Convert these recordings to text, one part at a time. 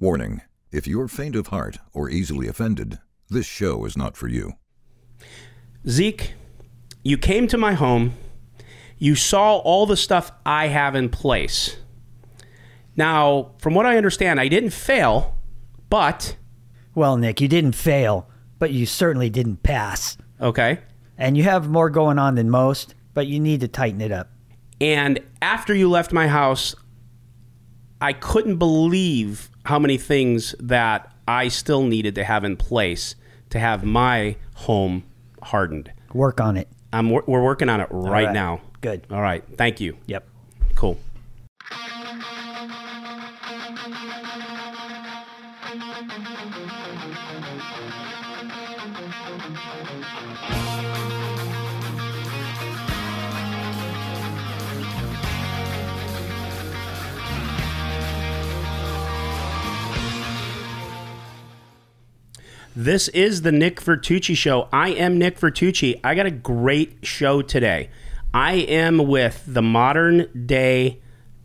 Warning if you're faint of heart or easily offended, this show is not for you. Zeke, you came to my home. You saw all the stuff I have in place. Now, from what I understand, I didn't fail, but Well, Nick, you didn't fail, but you certainly didn't pass. okay. And you have more going on than most, but you need to tighten it up. And after you left my house, I couldn't believe how many things that I still needed to have in place to have my home hardened. Work on it. I'm, we're working on it right, right. now. Good. All right. Thank you. Yep. Cool. This is the Nick Vertucci Show. I am Nick Vertucci. I got a great show today. I am with the modern day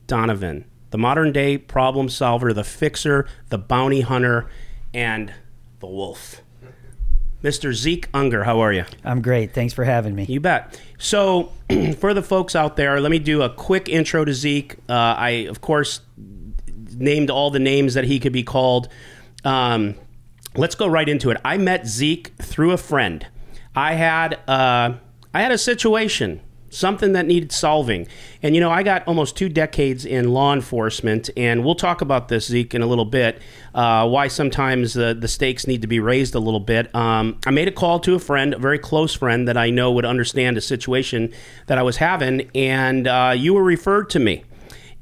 Donovan, the modern day problem solver, the fixer, the bounty hunter, and the wolf. Mr. Zeke Unger, how are you? I'm great. Thanks for having me. You bet. So, for the folks out there, let me do a quick intro to Zeke. Uh, I, of course, named all the names that he could be called. Um, let's go right into it. I met Zeke through a friend. I had uh, I had a situation, something that needed solving, and you know I got almost two decades in law enforcement, and we'll talk about this Zeke in a little bit. Uh, why sometimes the the stakes need to be raised a little bit. Um, I made a call to a friend, a very close friend that I know would understand a situation that I was having, and uh, you were referred to me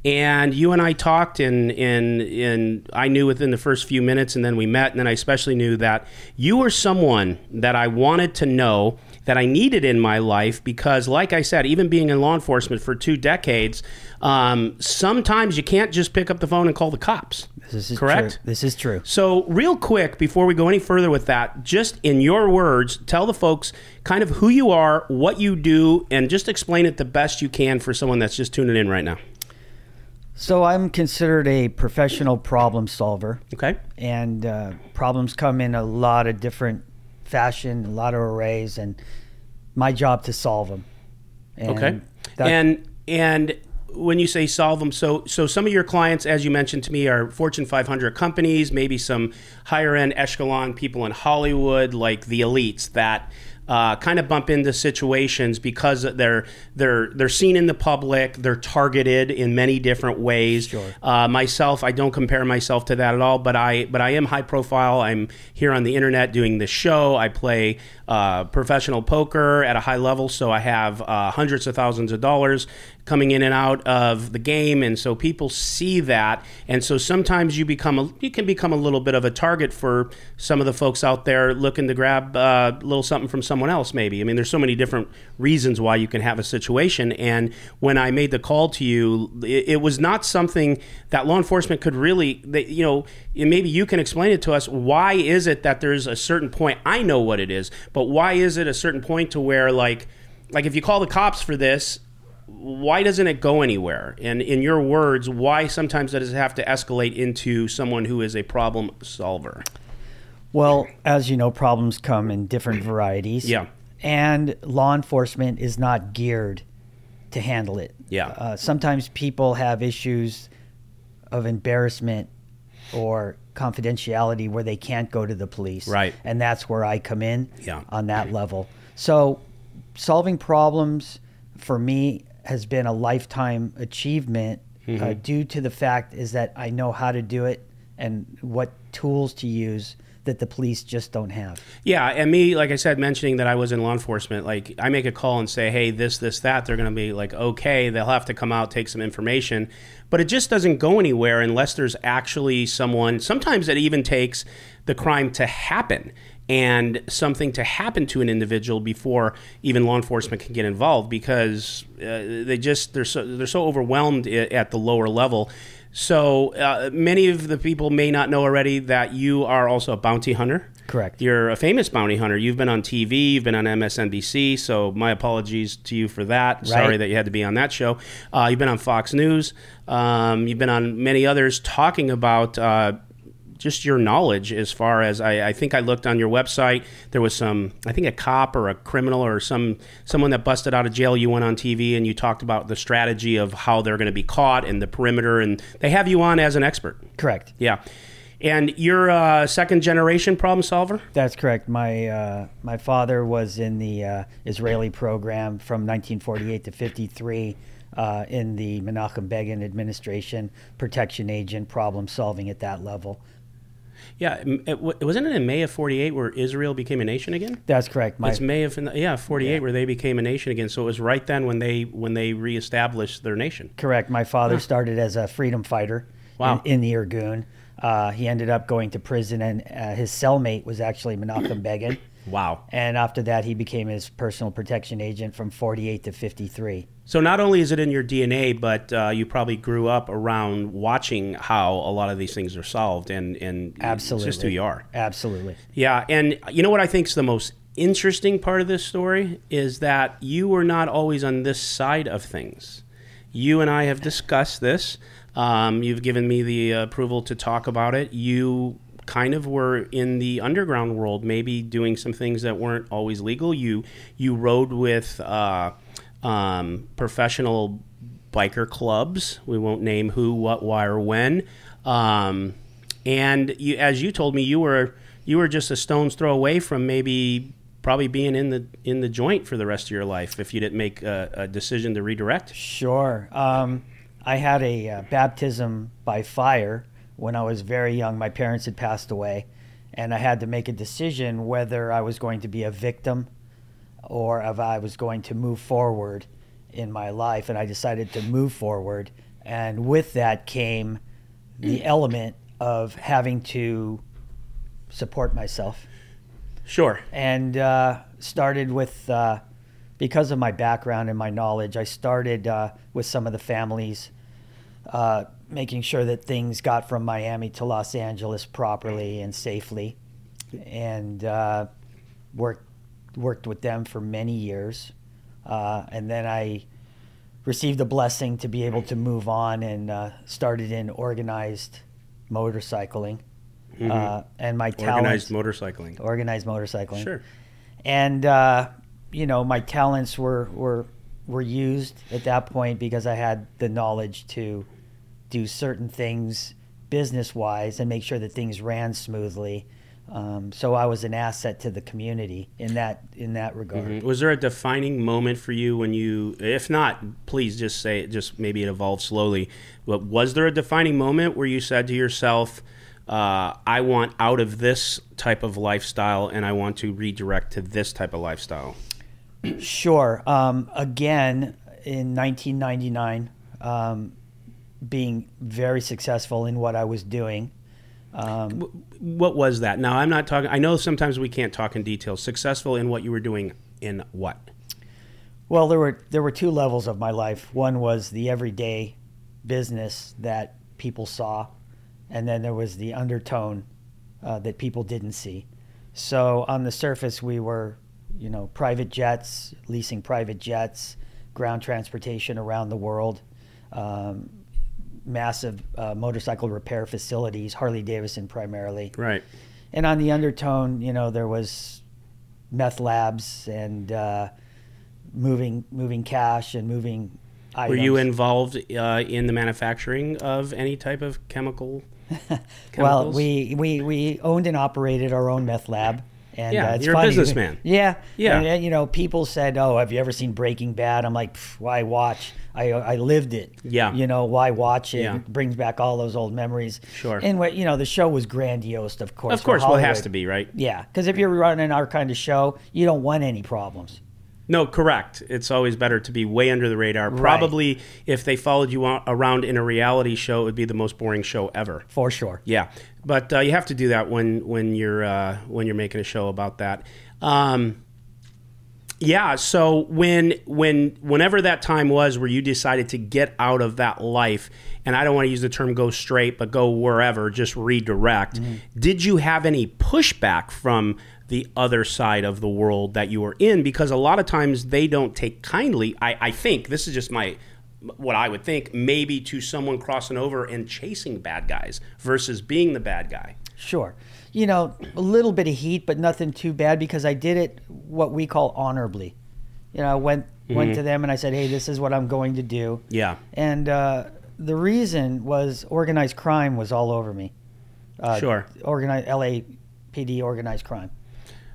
and you and I talked, and and and I knew within the first few minutes, and then we met, and then I especially knew that you were someone that I wanted to know that I needed in my life because, like I said, even being in law enforcement for two decades, um, sometimes you can't just pick up the phone and call the cops. This is correct. True. This is true. So, real quick, before we go any further with that, just in your words, tell the folks kind of who you are, what you do, and just explain it the best you can for someone that's just tuning in right now. So I'm considered a professional problem solver, Okay. and uh, problems come in a lot of different fashion, a lot of arrays, and my job to solve them. And Okay. that- and and when you say solve them, so so some of your clients, as you mentioned to me, are Fortune 500 companies, maybe some higher end echelon people in Hollywood, like the elites that. Uh, kind of bump into situations because they're they're they're seen in the public. They're targeted in many different ways. Sure. Uh, myself, I don't compare myself to that at all, but I but I am high profile. I'm here on the internet doing this show. I play uh, professional poker at a high level, so I have uh, hundreds of thousands of dollars coming in and out of the game, and so people see that, and so sometimes you become a, you can become a little bit of a target for some of the folks out there looking to grab uh, a little something from someone else. Maybe I mean, there's so many different reasons why you can have a situation, and when I made the call to you, it, it was not something that law enforcement could really, they, you know, maybe you can explain it to us. Why is it that there's a certain point? I know what it is, but why is it a certain point to where like, like if you call the cops for this, why doesn't it go anywhere? And in your words, why sometimes does it have to escalate into someone who is a problem solver? well, as you know, problems come in different varieties. Yeah. And law enforcement is not geared to handle it. Yeah. Uh, sometimes people have issues of embarrassment or confidentiality where they can't go to the police. Right. And that's where I come in Yeah. on that level. So solving problems for me has been a lifetime achievement Mm-hmm. uh, due to the fact is that I know how to do it and what tools to use that the police just don't have. Yeah, and me, like I said, mentioning that I was in law enforcement, like I make a call and say, hey, this, this, that, they're going to be like, okay, they'll have to come out, take some information. But it just doesn't go anywhere unless there's actually someone, sometimes it even takes the crime to happen and something to happen to an individual before even law enforcement can get involved because uh, they just they're so they're so overwhelmed at the lower level. So uh, many of the people may not know already that you are also a bounty hunter. Correct. You're a famous bounty hunter. You've been on TV, you've been on MSNBC, so my apologies to you for that. Sorry that you had to be on that show. Uh, you've been on Fox News. Um, you've been on many others talking about uh, just your knowledge as far as I, I think I looked on your website. There was some, I think a cop or a criminal or some someone that busted out of jail. You went on TV and you talked about the strategy of how they're going to be caught and the perimeter, and they have you on as an expert. Correct. Yeah. And you're a second generation problem solver? That's correct. My uh, my father was in the uh, Israeli program from 1948 to 53 uh, in the Menachem Begin administration, protection agent, problem solving at that level. Yeah, it, wasn't it in May of '48 where Israel became a nation again? That's correct. My, it's May of yeah '48 yeah. where they became a nation again. So it was right then when they when they reestablished their nation. Correct. My father huh. started as a freedom fighter wow. in, in the Irgun. Uh, he ended up going to prison, and uh, his cellmate was actually Menachem Begin. Wow. And after that, he became his personal protection agent from 48 to 53. So not only is it in your DNA, but uh, you probably grew up around watching how a lot of these things are solved, and, and Absolutely. it's just who you are. Absolutely. Yeah. And you know what I think is the most interesting part of this story is that you were not always on this side of things. You and I have discussed this. Um, you've given me the approval to talk about it. You kind of were in the underground world, maybe doing some things that weren't always legal. You you rode with uh, um, professional biker clubs. We won't name who, what, why, or when. Um, and you, as you told me, you were you were just a stone's throw away from maybe probably being in the in the joint for the rest of your life if you didn't make a, a decision to redirect. Sure. Um, I had a uh, baptism by fire when I was very young. My parents had passed away, and I had to make a decision whether I was going to be a victim or if I was going to move forward in my life. And I decided to move forward. And with that came the element of having to support myself. Sure. And uh, started with, uh, because of my background and my knowledge, I started uh, with some of the families uh, making sure that things got from Miami to Los Angeles properly and safely, and uh, worked worked with them for many years, uh, and then I received a blessing to be able to move on and uh, started in organized motorcycling. Mm-hmm. Uh, and my organized motorcycling, organized motorcycling, sure, and uh, you know my talents were were were used at that point because I had the knowledge to do certain things business wise and make sure that things ran smoothly. Um, so I was an asset to the community in that in that regard. Mm-hmm. Was there a defining moment for you when you, if not, please just say it. Just maybe it evolved slowly. But was there a defining moment where you said to yourself, uh, "I want out of this type of lifestyle and I want to redirect to this type of lifestyle"? Sure. Um, again, in 1999. Um, being very successful in what I was doing. Um, what was that? Now, I'm not talking, I know sometimes we can't talk in detail. Successful in what you were doing in what? Well, there were there were two levels of my life. One was the everyday business that people saw, and then there was the undertone uh, that people didn't see. So on the surface, we were, you know, private jets, leasing private jets, ground transportation around the world, um, massive uh, motorcycle repair facilities, Harley Davidson primarily. Right. And on the undertone, you know, there was meth labs and uh, moving moving cash and moving. Items. Were you involved uh, in the manufacturing of any type of chemical? well, we, we we owned and operated our own meth lab. And yeah, uh, you're funny. a businessman. Yeah, yeah. And, you know, people said, "Oh, have you ever seen Breaking Bad?" I'm like, "Why watch? I I lived it. Yeah. You know, why watch it? Yeah. It brings back all those old memories. Sure. And what you know, the show was grandiose, of course. Of course, well, it has to be, right? Yeah, because if you're running our kind of show, you don't want any problems. No, correct. It's always better to be way under the radar. Right. Probably, if they followed you around in a reality show, it would be the most boring show ever. For sure. Yeah, but uh, you have to do that when when you're uh, when you're making a show about that. Um, yeah. So when when whenever that time was where you decided to get out of that life, and I don't want to use the term go straight, but go wherever, just redirect. Mm-hmm. Did you have any pushback from the other side of the world that you were in? Because a lot of times they don't take kindly. I, I think this is just my what I would think maybe to someone crossing over and chasing bad guys versus being the bad guy. sure. You know, a little bit of heat, but nothing too bad because I did it what we call honorably. You know, I went went to them and I said, "Hey, this is what I'm going to do." Yeah. And uh, the reason was organized crime was all over me. Uh, Sure. Organized LAPD organized crime.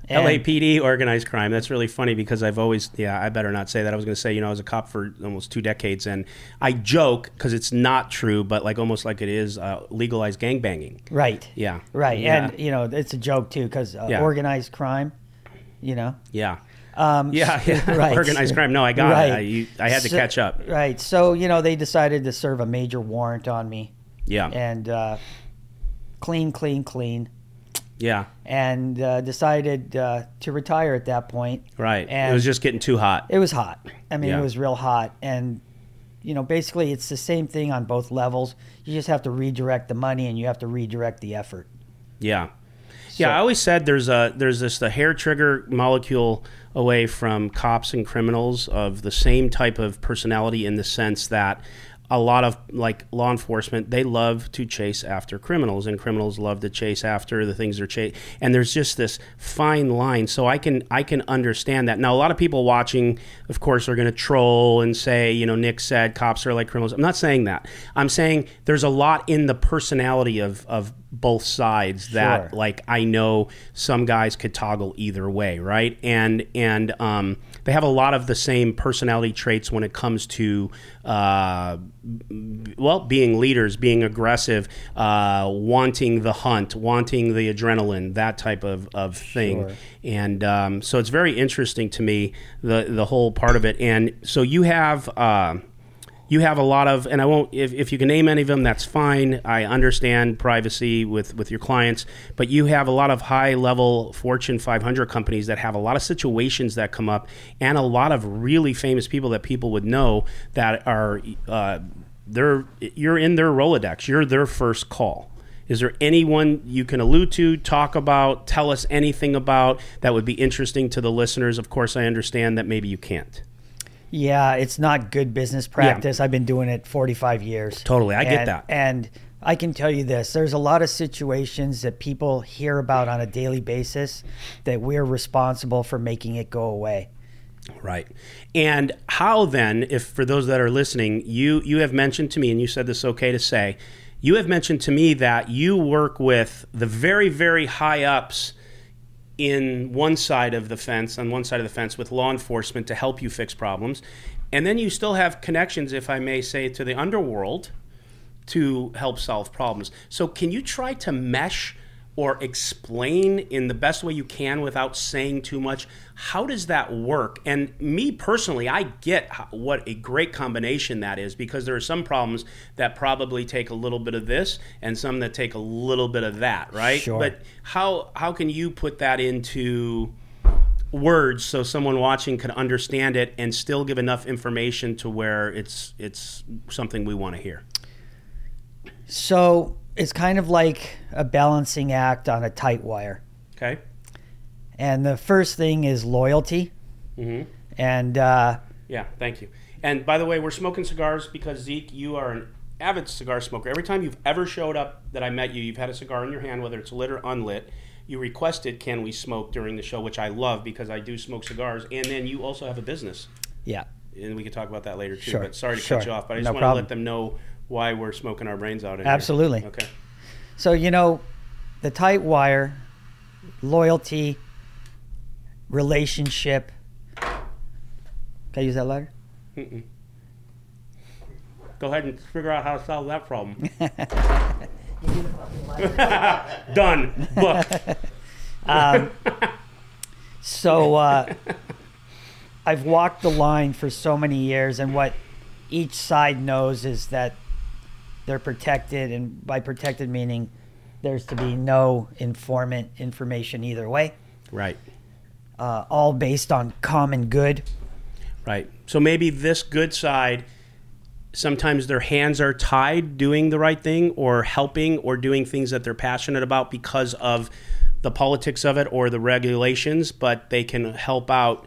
And- LAPD organized crime. That's really funny because I've always, yeah, I better not say that. I was going to say, you know, I was a cop for almost two decades, and I joke because it's not true, but like almost like it is uh, legalized gangbanging. Right. Yeah. Right. Yeah. And you know, it's a joke too because uh, Yeah. organized crime. You know. Yeah. Um, Yeah, yeah. right. Organized crime. No, I got Right. it. I, you, I had to So- catch up. Right. So you know, they decided to serve a major warrant on me, Yeah. and uh, clean, clean, clean, Yeah. and uh, decided uh, to retire at that point. Right. And it was just getting too hot. It was hot. I mean, Yeah. it was real hot, and you know, basically, it's the same thing on both levels. You just have to redirect the money, and you have to redirect the effort. Yeah. So- Yeah, I always said there's a there's this the hair trigger molecule away from cops and criminals of the same type of personality in the sense that a lot of like law enforcement they love to chase after criminals and criminals love to chase after the things they're chasing and there's just this fine line so i can i can understand that now a lot of people watching of course are going to troll and say you know nick said cops are like criminals i'm not saying that i'm saying there's a lot in the personality of of both sides that Sure. like I know some guys could toggle either way, right? And and um, they have a lot of the same personality traits when it comes to uh, well, being leaders, being aggressive, uh, wanting the hunt, wanting the adrenaline, that type of, of thing. Sure. And um, so it's very interesting to me the the whole part of it. And so you have. Uh, you have a lot of and i won't if, if you can name any of them that's fine i understand privacy with with your clients but you have a lot of high level fortune 500 companies that have a lot of situations that come up and a lot of really famous people that people would know that are uh, they're you're in their rolodex you're their first call is there anyone you can allude to, talk about, tell us anything about that would be interesting to the listeners? Of course, I understand that maybe you can't. Yeah, it's not good business practice. I've been doing it 45 years. Totally, I get that. And I can tell you this there's a lot of situations that people hear about on a daily basis that we're responsible for making it go away. Right. And how then, if for those that are listening, you you have mentioned to me, and you said this okay to say, you have mentioned to me that you work with the very very high ups in one side of the fence, on one side of the fence, with law enforcement to help you fix problems, and then you still have connections, if I may say, to the underworld to help solve problems. So, can you try to mesh or explain in the best way you can without saying too much? How does that work? And me personally, I get what a great combination that is because there are some problems that probably take a little bit of this and some that take a little bit of that, right? Sure. But how how can you put that into words so someone watching can understand it and still give enough information to where it's it's something we want to hear? So it's kind of like a balancing act on a tight wire. Okay. And the first thing is loyalty. Mm-hmm. And uh, Yeah, thank you. And by the way, we're smoking cigars because Zeke, you are an avid cigar smoker. Every time you've ever showed up that I met you, you've had a cigar in your hand, whether it's lit or unlit. You requested, "Can we smoke during the show?" Which I love because I do smoke cigars. And then you also have a business, yeah, and we can talk about that later too. Sure, But sorry to sure. cut you off, but I just No want to problem. let them know why we're smoking our brains out. In here. Absolutely. Okay. So, you know, the tight wire, loyalty, relationship. Can I use that letter? Go ahead and figure out how to solve that problem. Done. Book. So, uh, I've walked the line for so many years, and what each side knows is that they're protected, and by protected meaning there's to be no informant information either way, Right. uh, all based on common good. Right. So maybe this good side, sometimes their hands are tied doing the right thing or helping or doing things that they're passionate about because of the politics of it or the regulations, but they can help out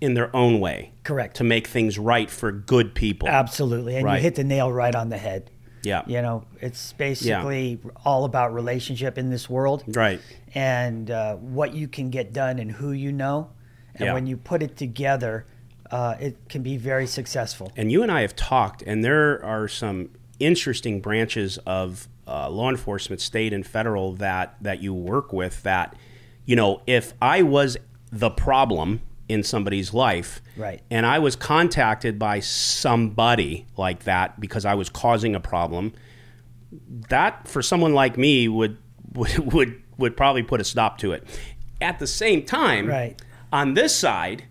in their own way Correct. to make things right for good people. Absolutely. And Right. you hit the nail right on the head. Yeah. You know, it's basically all about relationship in this world Right. and uh, what you can get done and who you know. And Yeah. when you put it together, uh, it can be very successful. And you and I have talked, and there are some interesting branches of uh, law enforcement, state and federal, that that you work with. That, you know, if I was the problem in somebody's life, Right. and I was contacted by somebody like that because I was causing a problem, that for someone like me would would would, would probably put a stop to it. At the same time, Right. on this side,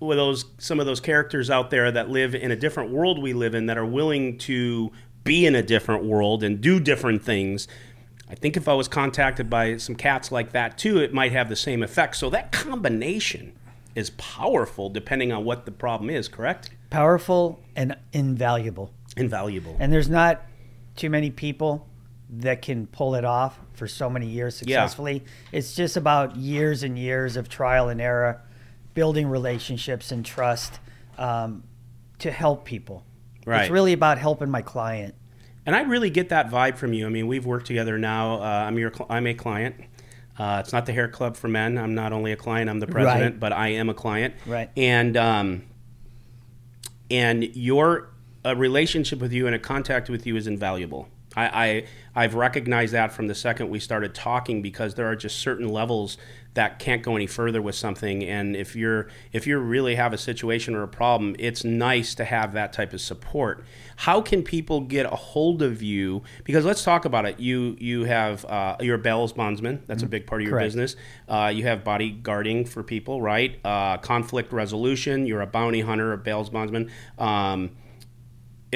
with those some of those characters out there that live in a different world we live in that are willing to be in a different world and do different things. I think if I was contacted by some cats like that too, it might have the same effect. So that combination is powerful depending on what the problem is, correct? Powerful and invaluable. Invaluable. And there's not too many people that can pull it off for so many years Yeah. successfully. It's just about years and years of trial and error, building relationships and trust um, to help people. Right. It's really about helping my client. And I really get that vibe from you. I mean, we've worked together now. Uh, I'm your, I'm a client. Uh, it's not the hair club for men. I'm not only a client. I'm the president, Right. but I am a client. Right. And um, and your a relationship with you and a contact with you is invaluable. I, I I've recognized that from the second we started talking because there are just certain levels that can't go any further with something. And if you're if you really have a situation or a problem, it's nice to have that type of support. How can people get a hold of you? Because let's talk about it. You you have uh, you're a bail bondsman. That's a big part of your Correct. business. Uh, you have bodyguarding for people, right? Uh, conflict resolution. You're a bounty hunter, a bail bondsman. Um,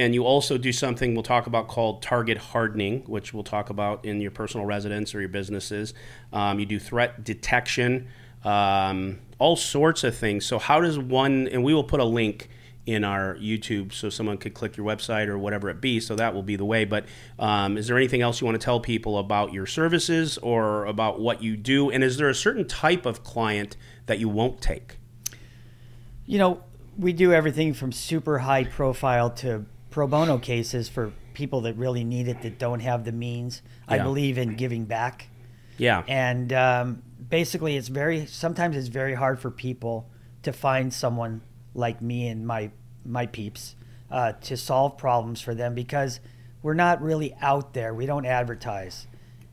and you also do something we'll talk about called target hardening, which we'll talk about in your personal residence or your businesses. Um, you do threat detection, um, all sorts of things. So, how does one, and we will put a link in our YouTube so someone could click your website or whatever it be. So, that will be the way. But um, is there anything else you want to tell people about your services or about what you do? And is there a certain type of client that you won't take? You know, we do everything from super high profile to pro bono cases for people that really need it that don't have the means. I believe in giving back. Yeah. And um, basically, it's very sometimes it's very hard for people to find someone like me and my my peeps uh, to solve problems for them because we're not really out there. We don't advertise.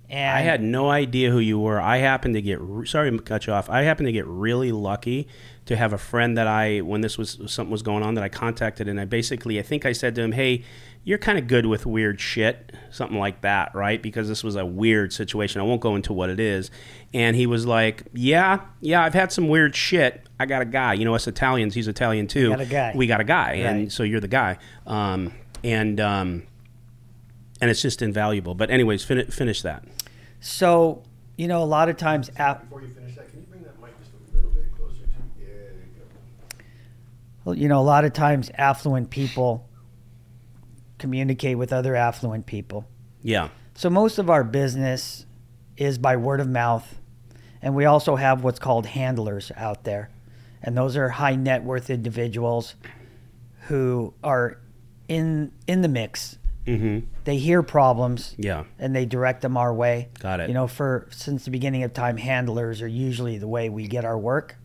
And I had no idea who you were. I happened to get re- sorry to cut you off. I happened to get really lucky to have a friend that I when this was something was going on that I contacted and I basically I think I said to him, "Hey, you're kind of good with weird shit." Something like that, right? Because this was a weird situation. I won't go into what it is. And he was like, "Yeah, yeah, I've had some weird shit. I got a guy. You know, us Italians, he's Italian too. got a guy. We got a guy." And so you're the guy. Um, and um, and it's just invaluable. But anyways, fin- finish that. so you know a lot of times ap- Before you finish that, can you bring that mic just a little bit closer to? Yeah, there you go. Well, you know, a lot of times affluent people communicate with other affluent people. Yeah. So most of our business is by word of mouth, and we also have what's called handlers out there, and those are high net worth individuals who are in in the mix. Mm-hmm. They hear problems Yeah. and they direct them our way. Got it. You know, for since the beginning of time, handlers are usually the way we get our work.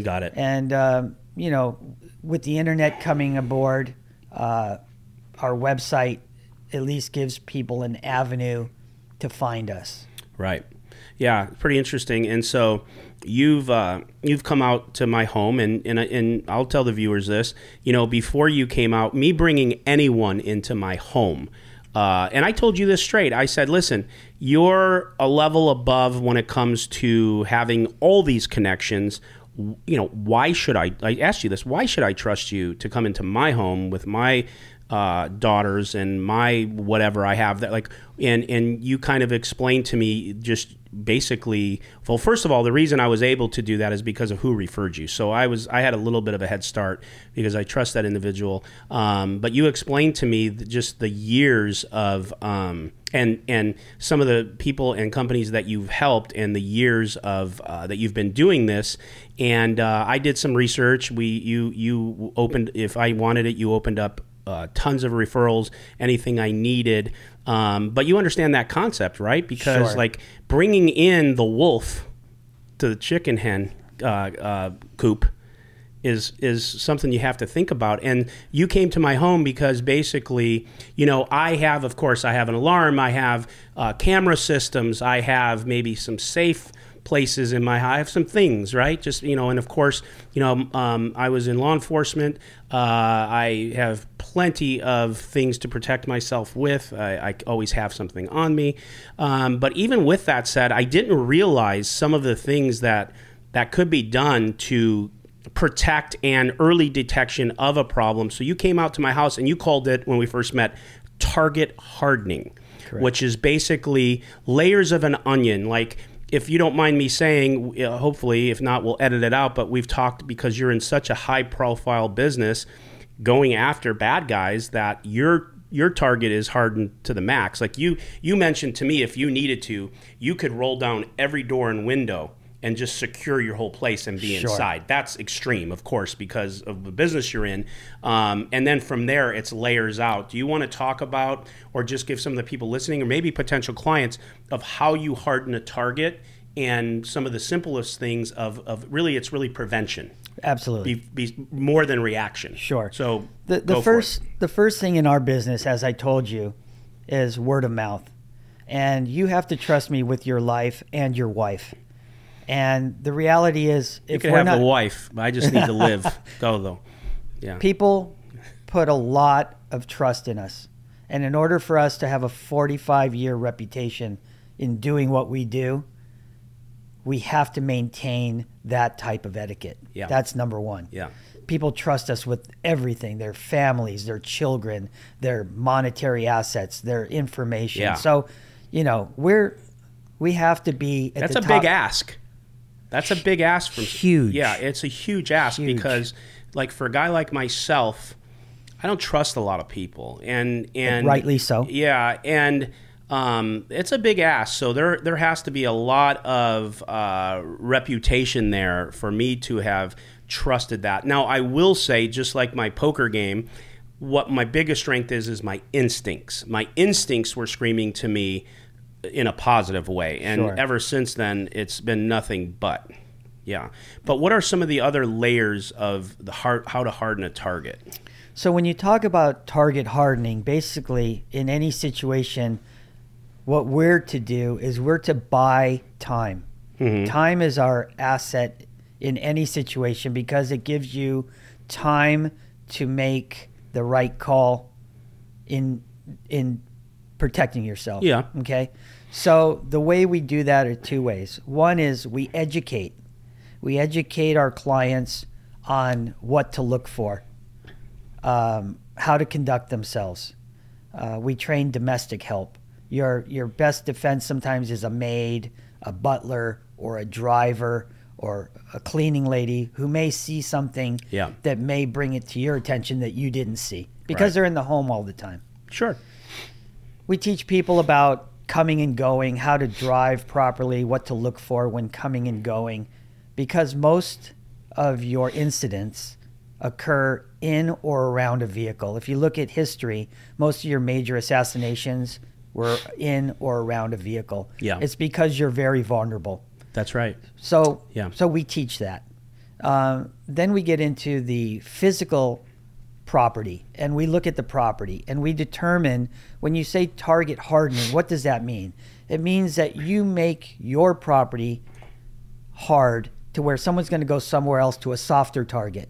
Got it. And um, you know, with the internet coming aboard, uh, our website at least gives people an avenue to find us. Right. Yeah, pretty interesting. And so you've uh, you've come out to my home, and, and and I'll tell the viewers this. You know, before you came out, me bringing anyone into my home. Uh, and I told you this straight. I said, listen, you're a level above when it comes to having all these connections. You know, why should I? I asked you this. Why should I trust you to come into my home with my uh, daughters and my whatever I have that like and and you kind of explained to me just basically well first of all the reason I was able to do that is because of who referred you. So I was I had a little bit of a head start because I trust that individual. Um, but you explained to me just the years of um, and and some of the people and companies that you've helped and the years of uh, that you've been doing this. And uh, I did some research. We you you opened if I wanted it you opened up uh, tons of referrals, anything I needed. Um, but you understand that concept, right? Because Sure. like bringing in the wolf to the chicken hen uh, uh, coop is is something you have to think about. And you came to my home because basically, you know, I have, of course, I have an alarm, I have uh, camera systems, I have maybe some safe places in my I have some things, right? Just you know, and of course, you know, um, I was in law enforcement. Uh, I have plenty of things to protect myself with. I, I always have something on me. Um, but even with that said, I didn't realize some of the things that that could be done to protect and early detection of a problem. So you came out to my house and you called it when we first met target hardening, which is basically layers of an onion. Like if you don't mind me saying, uh, hopefully, if not, we'll edit it out. But we've talked because you're in such a high profile business, going after bad guys that your your target is hardened to the max. Like you you mentioned to me, if you needed to, you could roll down every door and window and just secure your whole place and be Sure. inside. That's extreme, of course, because of the business you're in. Um, and then from there, it's layers out. Do you want to talk about, or just give some of the people listening, or maybe potential clients, of how you harden a target and some of the simplest things of, of really, it's really prevention, Absolutely. be, be more than reaction. Sure. So the, the first the first thing in our business, as I told you, is word of mouth, and you have to trust me with your life and your wife. And the reality is, You if could we're have not, the wife. I just need to live. go though. Yeah. people put a lot of trust in us, and in order for us to have a 45 year reputation in doing what we do, we have to maintain that type of etiquette. Yeah. That's number one. Yeah. people trust us with everything their families their children their monetary assets their information Yeah. so you know we're we have to be at That's a top. big ask. That's a big ask from Huge. Yeah, it's a huge ask Huge. because, like, for a guy like myself, I don't trust a lot of people, and and Rightly so. Yeah, and um, it's a big ask. So there there has to be a lot of uh, reputation there for me to have trusted that. Now I will say, just like my poker game, what my biggest strength is is my instincts. My instincts were screaming to me in a positive way, and Sure. ever since then, it's been nothing but. Yeah, but what are some of the other layers of the hard, how to harden a target? so when you talk about target hardening basically in any situation what we're to do is we're to buy time mm-hmm. time is our asset in any situation because it gives you time to make the right call in in protecting yourself. Yeah. Okay. So the way we do that are two ways. One is we educate. We educate our clients on what to look for, um, how to conduct themselves. Uh, we train domestic help. Your your best defense sometimes is a maid, a butler, or a driver, or a cleaning lady who may see something Yeah. that may bring it to your attention that you didn't see because Right. they're in the home all the time. Sure. We teach people about coming and going, how to drive properly, what to look for when coming and going, because most of your incidents occur in or around a vehicle. If you look at history, most of your major assassinations were in or around a vehicle. Yeah. It's because you're very vulnerable. That's right. So, Yeah. so we teach that. Um, then we get into the physical property, and we look at the property, and we determine when you say target hardening, what does that mean? It means that you make your property hard to where someone's going to go somewhere else to a softer target.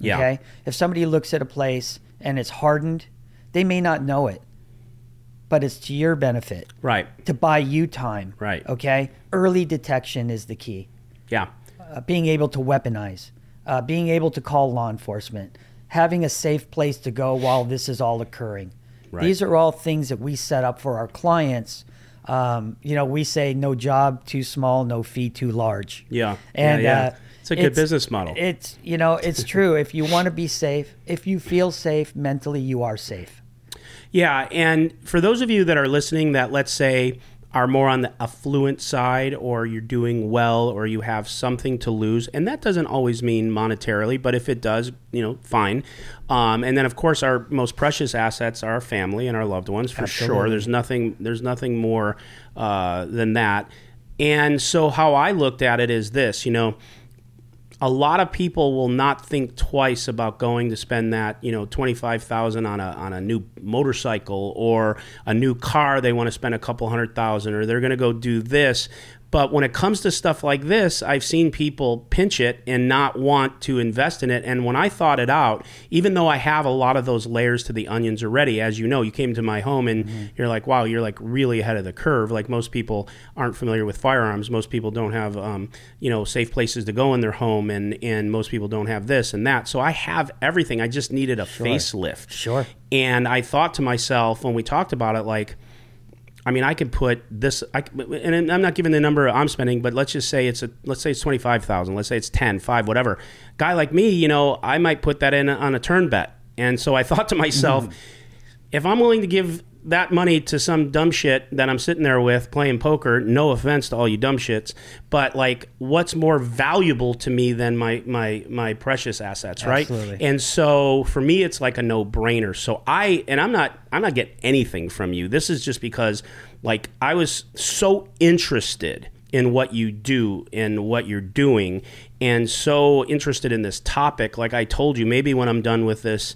Yeah. Okay. If somebody looks at a place and it's hardened, they may not know it, but it's to your benefit Right. to buy you time. Right. Okay. Early detection is the key. Yeah. Uh, being able to weaponize, uh, being able to call law enforcement, having a safe place to go while this is all occurring. Right. These are all things that we set up for our clients. Um, you know, we say no job too small, no fee too large. Yeah. And yeah, yeah. Uh, it's a good business model. It's you know, it's true. If you want to be safe, if you feel safe mentally, you are safe. Yeah, and for those of you that are listening, that let's say are more on the affluent side or you're doing well or you have something to lose. And that doesn't always mean monetarily but if it does you know fine. Um, and then of course our most precious assets are our family and our loved ones for sure. There's nothing there's nothing more uh, than that. And so how i looked at it is this you know a lot of people will not think twice about going to spend that you know 25000 on a on a new motorcycle or a new car they want to spend a couple hundred thousand or they're going to go do this but when it comes to stuff like this i've seen people pinch it and not want to invest in it. And when i thought it out even though i have a lot of those layers to the onions already as you know you came to my home and you're like wow you're like really ahead of the curve. Like most people aren't familiar with firearms. Most people don't have um, you know safe places to go in their home and and most people don't have this and that. So i have everything. I just needed a facelift. Sure. and i thought to myself when we talked about it like I mean, I could put this, I, and I'm not giving the number I'm spending, but let's just say it's a, let's say it's 25,000, let's say it's 10, 5, whatever. Guy like me, you know, I might put that in on a turn bet. And so I thought to myself, mm-hmm. if I'm willing to give that money to some dumb shit that I'm sitting there with playing poker, no offense to all you dumb shits, but like what's more valuable to me than my my my precious assets, right? Absolutely. And so for me it's like a no-brainer. So I and I'm not I'm not getting anything from you. This is just because like I was so interested in what you do and what you're doing and so interested in this topic like I told you maybe when I'm done with this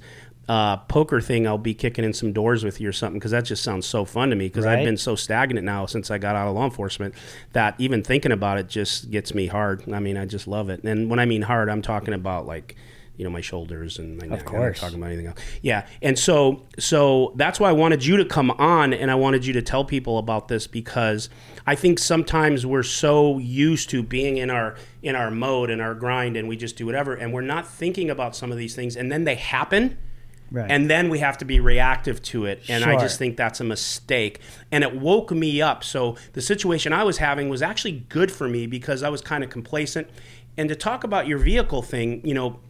uh, poker thing, I'll be kicking in some doors with you or something because that just sounds so fun to me. Because I've been so stagnant now since I got out of law enforcement that even thinking about it just gets me hard. I mean, I just love it. And when I mean hard, I'm talking about like, you know, my shoulders and my neck. I'm not course. talking about anything else. Yeah, and so so that's why I wanted you to come on, and I wanted you to tell people about this because I think sometimes we're so used to being in our in our mode and our grind, and we just do whatever, and we're not thinking about some of these things, and then they happen. Right. And then we have to be reactive to it. And I just think that's a mistake. And it woke me up. So the situation I was having was actually good for me because I was kind of complacent. And to talk about your vehicle thing, you know,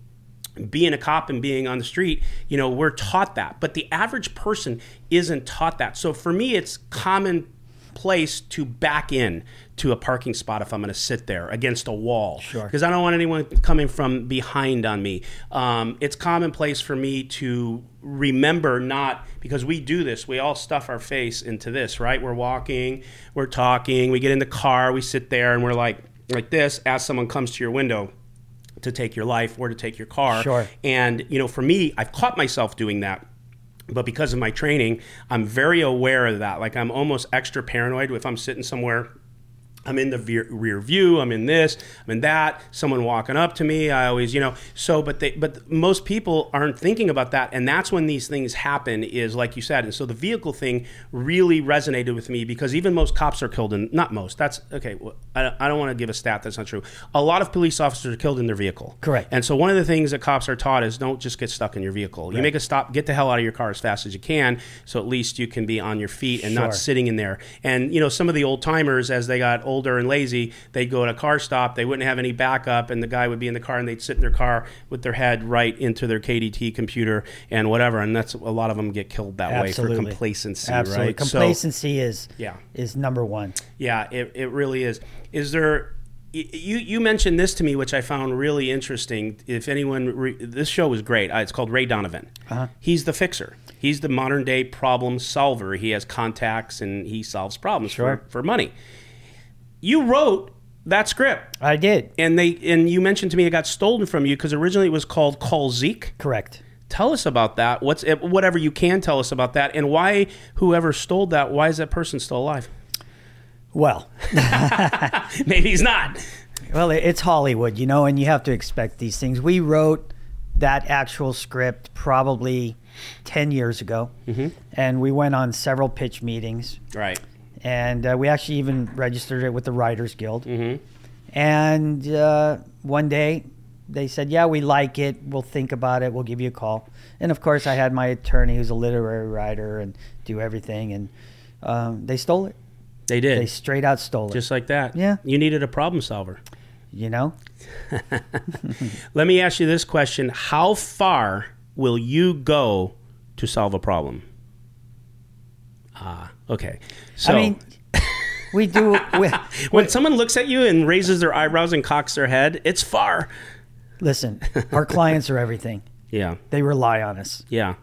being a cop and being on the street, you know, we're taught that. But the average person isn't taught that. So for me, it's commonplace to back in to a parking spot if I'm going to sit there against a wall. Sure. Because I don't want anyone coming from behind on me. Um, it's commonplace for me to remember not because we do this. We all stuff our face into this, right? We're walking, we're talking, we get in the car, we sit there, and we're like like this as someone comes to your window to take your life or to take your car. Sure. And you know, for me, I've caught myself doing that. But because of my training, I'm very aware of that. Like I'm almost extra paranoid if I'm sitting somewhere I'm in the rear view. I'm in this. I'm in that. Someone walking up to me. I always, you know. So, but they, but most people aren't thinking about that, and that's when these things happen. Is like you said, and so the vehicle thing really resonated with me because even most cops are killed in not most. That's okay. well, I, I don't want to give a stat that's not true. A lot of police officers are killed in their vehicle. Correct. And so one of the things that cops are taught is don't just get stuck in your vehicle. You make a stop, get the hell out of your car as fast as you can, so at least you can be on your feet and not sitting in there. And you know, some of the old timers, as they got older and lazy, they'd go to a car stop. They wouldn't have any backup, and the guy would be in the car, and they'd sit in their car with their head right into their KDT computer and whatever. And that's a lot of them get killed that way for complacency, Absolutely. right? So- Complacency is Yeah. is number one. yeah, it, it really is. Is there? You you mentioned this to me, which I found really interesting. If anyone, re, this show is great. Uh, it's called Ray Donovan. Uh-huh. He's the fixer. He's the modern day problem solver. He has contacts and he solves problems Sure. for, for money. You wrote that script, I did. and they and you mentioned to me it got stolen from you because originally it was called Call Zeke. Correct. Tell us about that. What's eh, whatever you can tell us about that, and why whoever stole that? Why is that person still alive? Well, Maybe he's not. well, it's Hollywood, you know, and you have to expect these things. We wrote that actual script probably 10 years ago, Mm-hmm. and we went on several pitch meetings, Right. And uh, we actually even registered it with the Writers Guild. Mm-hmm. And uh, one day they said, Yeah, we like it. We'll think about it. We'll give you a call. And of course, I had my attorney who's a literary writer and do everything. And um, they stole it. They did. They straight out stole it. just like that. Yeah. You needed a problem solver. you know? Let me ask you this question How far will you go to solve a problem? Ah, okay. So, I mean, we do. We, When someone looks at you and raises their eyebrows and cocks their head, it's far. listen, our clients are everything. Yeah, They rely on us, yeah,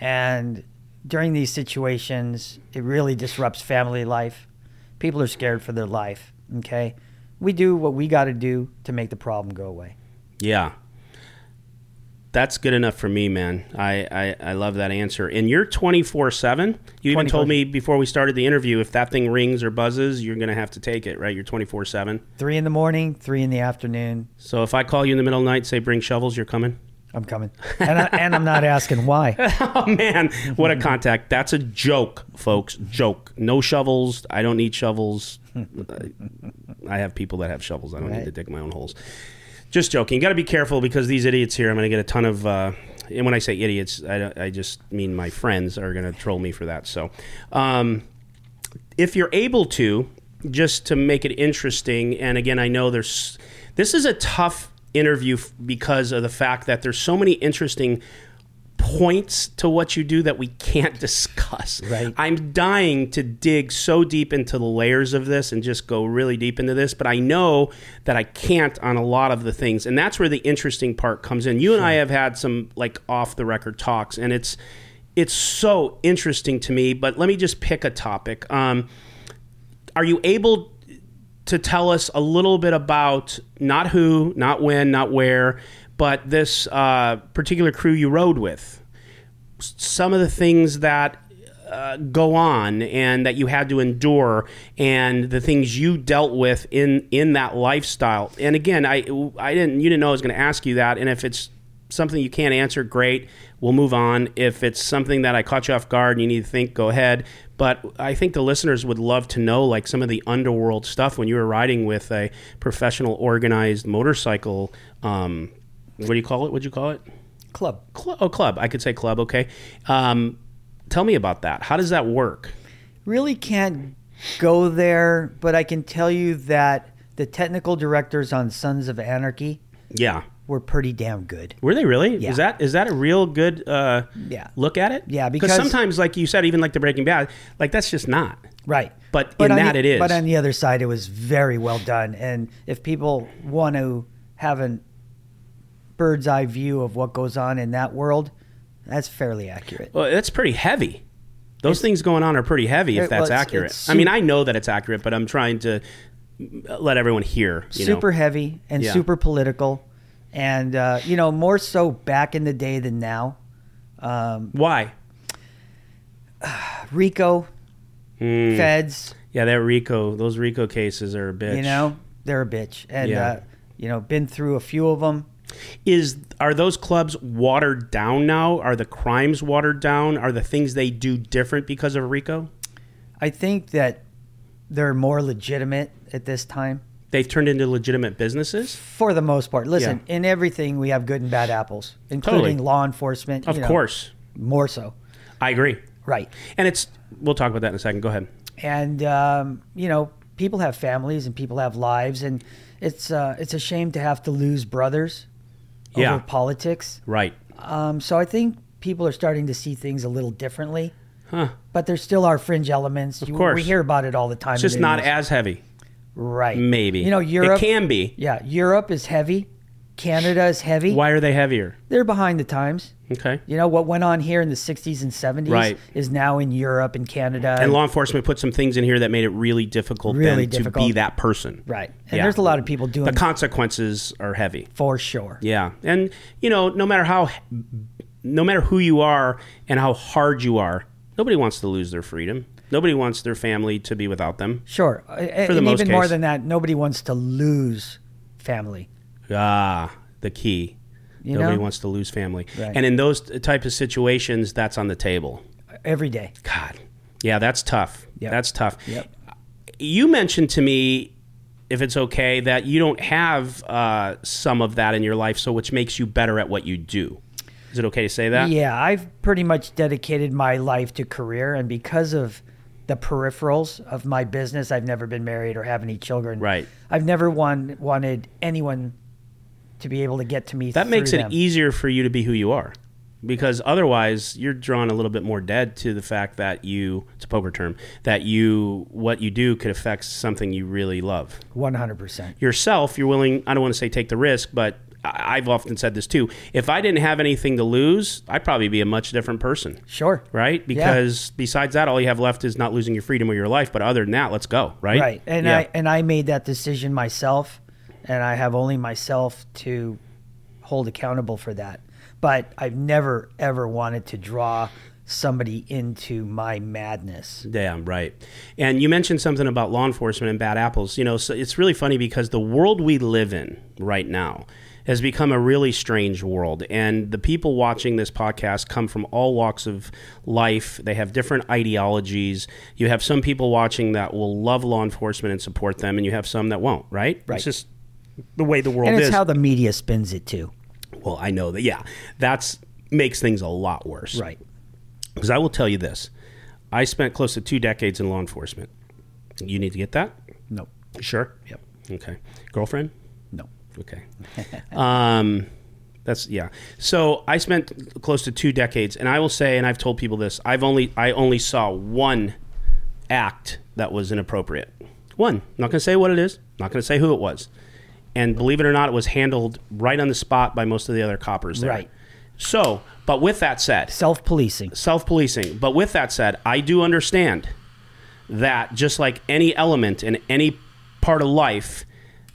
and during these situations, it really disrupts family life. People are scared for their life. Okay, we do what we got to do to make the problem go away. yeah. That's good enough for me, man. I, I, I love that answer. And you're 24 7. You even told me before we started the interview if that thing rings or buzzes, you're going to have to take it, right? You're 24 7. Three in the morning, three in the afternoon. So if I call you in the middle of the night, say bring shovels, you're coming? I'm coming, and, I, and I'm not asking why. Oh man, what a contact! That's a joke, folks. Joke. No shovels. I don't need shovels. I have people that have shovels. I don't need to dig my own holes. Just joking. You got to be careful because these idiots here. I'm going to get a ton of. Uh, and when I say idiots, I, I just mean my friends are going to troll me for that. So, um, if you're able to, just to make it interesting, and again, I know there's. This is a tough interview because of the fact that there's so many interesting points to what you do that we can't discuss. Right. I'm dying to dig so deep into the layers of this and just go really deep into this, but I know that I can't on a lot of the things. And that's where the interesting part comes in. You and I have had some like off the record talks and it's it's so interesting to me, but let me just pick a topic. Um, are you able to tell us a little bit about not who, not when, not where, but this uh, particular crew you rode with? Some of the things that uh, go on and that you had to endure, and the things you dealt with in in that lifestyle. And again, I I didn't you didn't know I was going to ask you that, and if it's something you can't answer, great. We'll move on. If it's something that I caught you off guard and you need to think, go ahead. But I think the listeners would love to know, like some of the underworld stuff when you were riding with a professional organized motorcycle. Um, what do you call it? What'd you call it? Club. Cl- oh, club. I could say club. Okay. Um, tell me about that. How does that work? Really can't go there, but I can tell you that the technical directors on Sons of Anarchy Yeah. Were pretty damn good. Were they really? Yeah. Is that is that a real good uh, Yeah. look at it? Yeah, because- sometimes, like you said, even like the Breaking Bad, like that's just not. Right. But in on that the, it is. But on the other side, it was very well done. And if people want to have a bird's eye view of what goes on in that world, that's fairly accurate. Well, that's pretty heavy. Those It's- things going on are pretty heavy if that's well, it's- accurate. it's I mean, I know that it's accurate, but I'm trying to let everyone hear. You super know? heavy and Yeah. super political. And, uh, you know, more so back in the day than now. Um, Why? RICO, Mm. feds, Yeah, that RICO, those RICO cases are a bitch. you know, they're a bitch. And, Yeah. uh, you know, been through a few of them. is are those clubs watered down now? Are the crimes watered down? Are the things they do different because of RICO? I think that they're more legitimate at this time. They've turned into legitimate businesses. For the most part. Listen, in everything we have good and bad apples, including Totally. law enforcement. Of you know, course, More so. I agree. Right. And it's we'll talk about that in a second. Go ahead. And um, you know, people have families and people have lives and it's uh, it's a shame to have to lose brothers over Yeah. politics. Right. Um, so I think people are starting to see things a little differently. Huh. But there still are fringe elements. You- course. We hear about it all the time. It's just not as heavy. Right. Maybe. You know, Europe It can be. Yeah, Europe is heavy. Canada is heavy. Why are they heavier? They're behind the times. Okay. You know what went on here in the 60s and 70s Right. is now in Europe and Canada. And law enforcement put some things in here that made it really difficult Really then to be that person. right. And Yeah. there's a lot of people doing The consequences are heavy. for sure. Yeah, and you know, no matter how, no matter who you are and how hard you are, nobody wants to lose their freedom. Nobody wants their family to be without them. Sure. For the and most even more than that, nobody wants to lose family. Ah, the key. You nobody know? wants to lose family. Right. And in those type of situations, that's on the table. Every day. God, yeah, that's tough. Yep. That's tough. Yep. You mentioned to me, if it's okay, that you don't have uh, some of that in your life, so which makes you better at what you do. Is it okay to say that? Yeah, I've pretty much dedicated my life to career, and because of the peripherals of my business, I've never been married or have any children. Right. I've never want, wanted anyone to be able to get to me. That makes it them. easier for you to be who you are. because otherwise you're drawn a little bit more dead to the fact that you it's a poker term that you what you do could affect something you really love 100%. yourself you're willing i don't want to say take the risk but i've often said this too if i didn't have anything to lose i'd probably be a much different person Sure. right because besides that all you have left is not losing your freedom or your life but other than that let's go right Right. And Yeah. I and I made that decision myself and I have only myself to hold accountable for that. But I've never ever wanted to draw somebody into my madness. Damn right. And you mentioned something about law enforcement and bad apples. You know, so it's really funny because the world we live in right now has become a really strange world. And the people watching this podcast come from all walks of life. They have different ideologies. You have some people watching that will love law enforcement and support them, and you have some that won't, right? Right. It's just the way the world is And it's is. how the media spins it too. well, I know that. Yeah, that's makes things a lot worse. Right. Because I will tell you this I spent close to two decades in law enforcement. You need to get that? No. Sure. Yep. Okay. Girlfriend? Okay. um, that's yeah. So I spent close to two decades, and I will say, and I've told people this: I've only I only saw one act that was inappropriate. One. I'm not going to say what it is. Not going to say who it was. And believe it or not, it was handled right on the spot by most of the other coppers there. Right. So, but with that said, Self policing. self policing. But with that said, I do understand that just like any element in any part of life,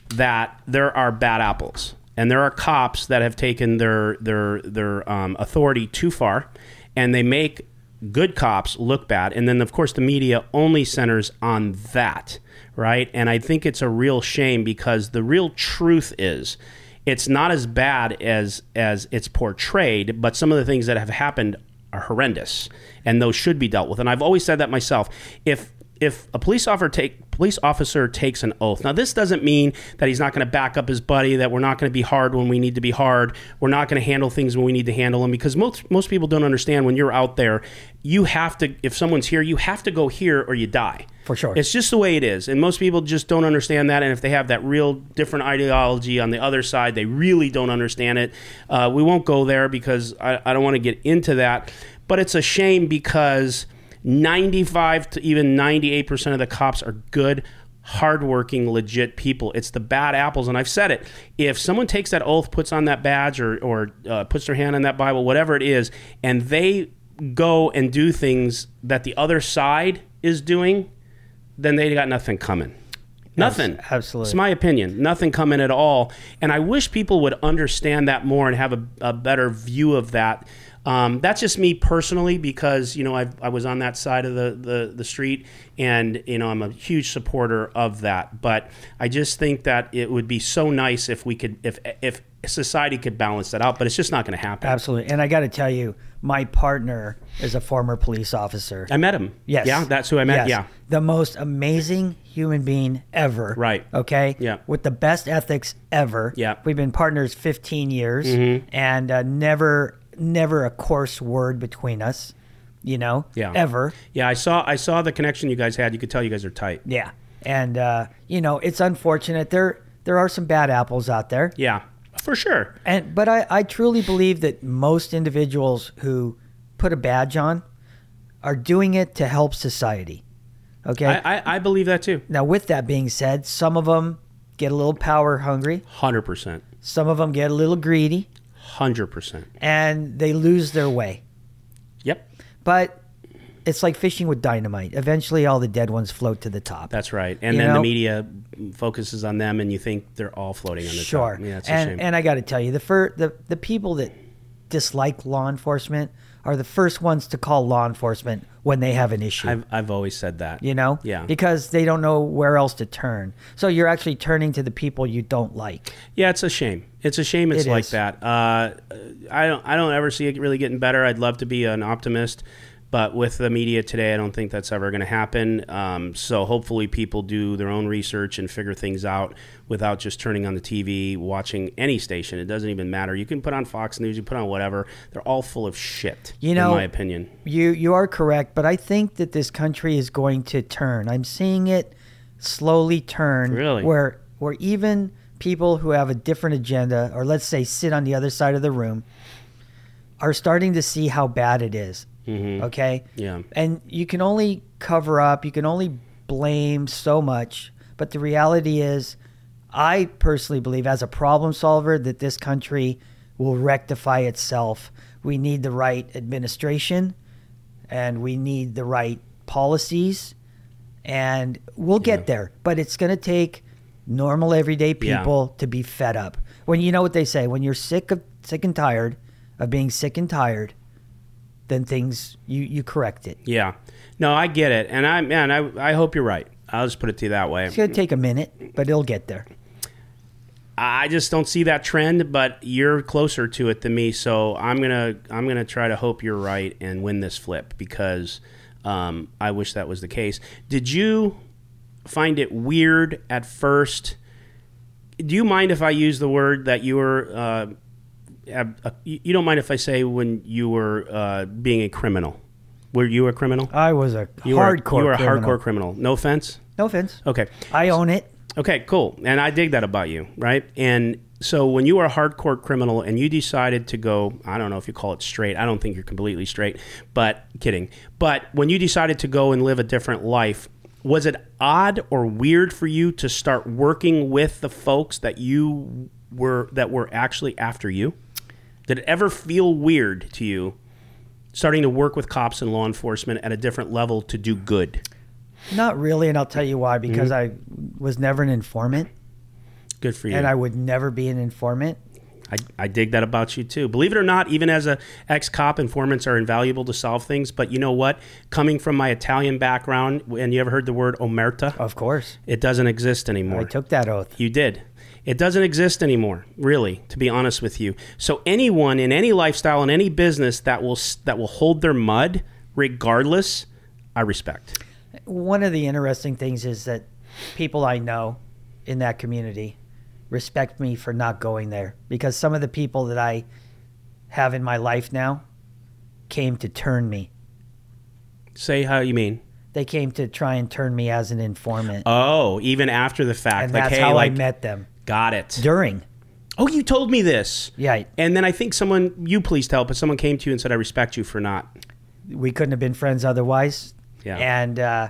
that there are bad apples, and there are cops that have taken their their their um, authority too far, and they make good cops look bad. And then of course the media only centers on that, right? And I think it's a real shame because the real truth is it's not as bad as as it's portrayed, but some of the things that have happened are horrendous, and those should be dealt with. And I've always said that myself. If if a police officer take police officer takes an oath, now this doesn't mean that he's not going to back up his buddy, that we're not going to be hard when we need to be hard, we're not going to handle things when we need to handle them, because most most people don't understand when you're out there, you have to. If someone's here, you have to go here or you die. For sure. It's just the way it is. And most people just don't understand that. And if they have that real different ideology on the other side, they really don't understand it. Uh, we won't go there because I, I don't want to get into that. But it's a shame because 95 to even 98% of the cops are good, hardworking, legit people. It's the bad apples. And I've said it. If someone takes that oath, puts on that badge, or, or uh, puts their hand on that Bible, whatever it is, and they go and do things that the other side is doing, then they got nothing coming. Nothing. absolutely. It's my opinion. Nothing coming at all. And I wish people would understand that more and have a, a better view of that. Um, that's just me personally because you know I've, I was on that side of the, the, the street and you know I'm a huge supporter of that. But I just think that it would be so nice if we could if if society could balance that out. But it's just not going to happen. Absolutely. And I got to tell you, my partner is a former police officer. I met him. Yes. Yeah, that's who I met. Yes. Yeah. The most amazing human being ever. Right. Okay. Yeah. With the best ethics ever. Yeah. Mm-hmm. We've been partners 15 years and uh, never, never a coarse word between us, you know, Yeah. ever. Yeah, I saw I saw the connection you guys had. You could tell you guys are tight. Yeah. And, uh, you know, it's unfortunate. There, there are some bad apples out there. Yeah, for sure. And but I, I truly believe that most individuals who put a badge on are doing it to help society. Okay. I, I, I believe that too. now, with that being said, some of them get a little power hungry. Hundred percent. Some of them get a little greedy, Hundred percent. and they lose their way. Yep, But it's like fishing with dynamite. Eventually, all the dead ones float to the top. that's right. And You then the media focuses on them, and you think they're all floating on the sure. top. Yeah, and and I got to tell you, the fir- the the people that dislike law enforcement are the first ones to call law enforcement when they have an issue. I've I've always said that. you know Yeah. because they don't know where else to turn so you're actually turning to the people you don't like Yeah, it's a shame. It's a shame it's It like is. that. Uh, I don't I don't ever see it really getting better. I'd love to be an optimist, but with the media today, I don't think that's ever going to happen. Um, so hopefully, people do their own research and figure things out without just turning on the TV, watching any station. It doesn't even matter. You can put on Fox News, you put on whatever. They're all full of shit. You know- in my opinion. you you are correct but i think that this country is going to turn i'm seeing it slowly turn Really? where where even people who have a different agenda or let's say sit on the other side of the room are starting to see how bad it is. Mm-hmm. Okay? Yeah. And you can only cover up, you can only blame so much. But the reality is, I personally believe, as a problem solver, that this country will rectify itself. We need the right administration and we need the right policies, and we'll get there. But it's going to take normal, everyday Yeah. people to be fed up. When you know what they say, when you're sick of sick and tired of being sick and tired, then things you you correct it. Yeah. No, I get it. And I man, I I hope you're right. I'll just put it to you that way. It's gonna take a minute, but it'll get there. I just don't see that trend, but you're closer to it than me, so I'm gonna I'm gonna try to hope you're right and win this flip because um, I wish that was the case. Did you find it weird at first? Do you mind if I use the word that you were? Uh, uh, you you don't mind if I say when you were uh, being a criminal? Were you a criminal? I was a You hardcore. Were, you were a criminal. hardcore criminal. No offense. No offense. Okay. I own it. Okay, cool. And I dig that about you, right? And so when you were a hardcore criminal and you decided to go, I don't know if you call it straight. I don't think you're completely straight, but kidding. But when you decided to go and live a different life, was it odd or weird for you to start working with the folks that you were that were actually after you? Did it ever feel weird to you starting to work with cops and law enforcement at a different level to do good? Not really, and I'll tell you why. Because Mm-hmm. I was never an informant, Good for you. and I would never be an informant. I, I dig that about you too. Believe it or not, even as a ex cop, informants are invaluable to solve things. But you know what? Coming from my Italian background, and you ever heard the word omerta? Of course, It doesn't exist anymore. I took that oath. You did. It doesn't exist anymore, really, to be honest with you. So anyone in any lifestyle in any business that will that will hold their mud, regardless, I respect. One of the interesting things is that people I know in that community respect me for not going there because some of the people that I have in my life now came to turn me. Say how you mean. They came to try and turn me as an informant, Oh, even after the fact, and like that's hey, how like I met them got it. during. Oh, you told me this. Yeah, And then I think someone, you please tell, but someone came to you and said, I respect you for not. we couldn't have been friends otherwise. Yeah. And uh,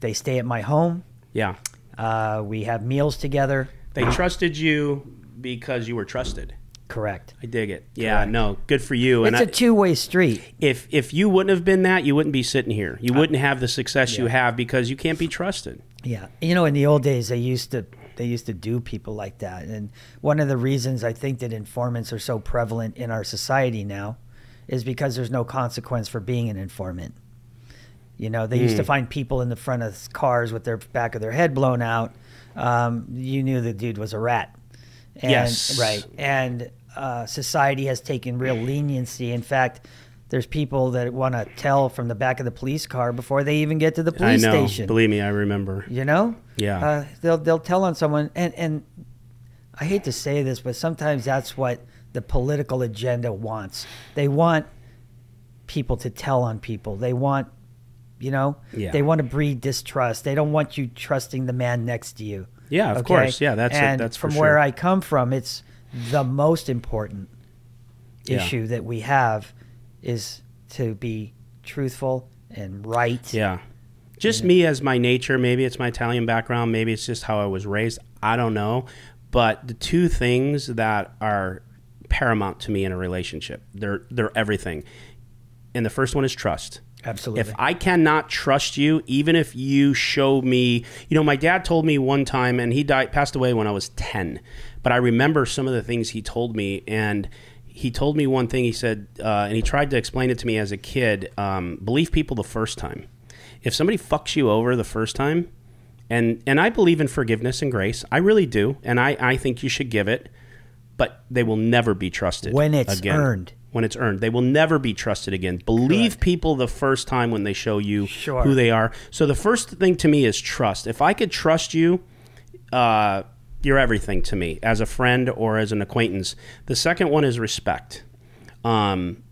they stay at my home. Yeah. Uh, we have meals together. They trusted you because you were trusted. Correct. I dig it. Yeah, Correct. no, good for you. And It's a two way street. if if you wouldn't have been that, you wouldn't be sitting here. You wouldn't have the success you have because you can't be trusted. Yeah. You know, in the old days, they used to they used to do people like that, and one of the reasons I think that informants are so prevalent in our society now is because there's no consequence for being an informant. You know, they used to find people in the front of cars with their back of their head blown out. Um, you knew the dude was a rat. And, Yes. Right. And uh, society has taken real leniency. In fact, there's people that want to tell from the back of the police car before they even get to the police I know. station. Believe me, I remember. You know? Yeah. Uh, they'll they'll tell on someone, and and I hate to say this, but sometimes that's what the political agenda wants. They want people to tell on people. They want, you know, Yeah. they want to breed distrust. They don't want you trusting the man next to you. Yeah, of course. Yeah, that's it. and That's for from sure. where I come from. It's the most important Yeah. issue that we have is to be truthful and right. Yeah. Just me as my nature. Maybe it's my Italian background. Maybe it's just how I was raised. I don't know. But the two things that are paramount to me in a relationship, they're they're everything. And the first one is trust. Absolutely. If I cannot trust you, even if you show me, you know, my dad told me one time, and he died, passed away when I was ten, but I remember some of the things he told me, and he told me one thing. He said, uh, and he tried to explain it to me as a kid. Um, believe people the first time. If somebody fucks you over the first time, and and I believe in forgiveness and grace, I really do, and I I think you should give it, but they will never be trusted When it's again. earned. When it's earned, they will never be trusted again. Believe people the first time when they show you Sure. who they are. So the first thing to me is trust. If I could trust you, uh, you're everything to me as a friend or as an acquaintance. The second one is respect. Um,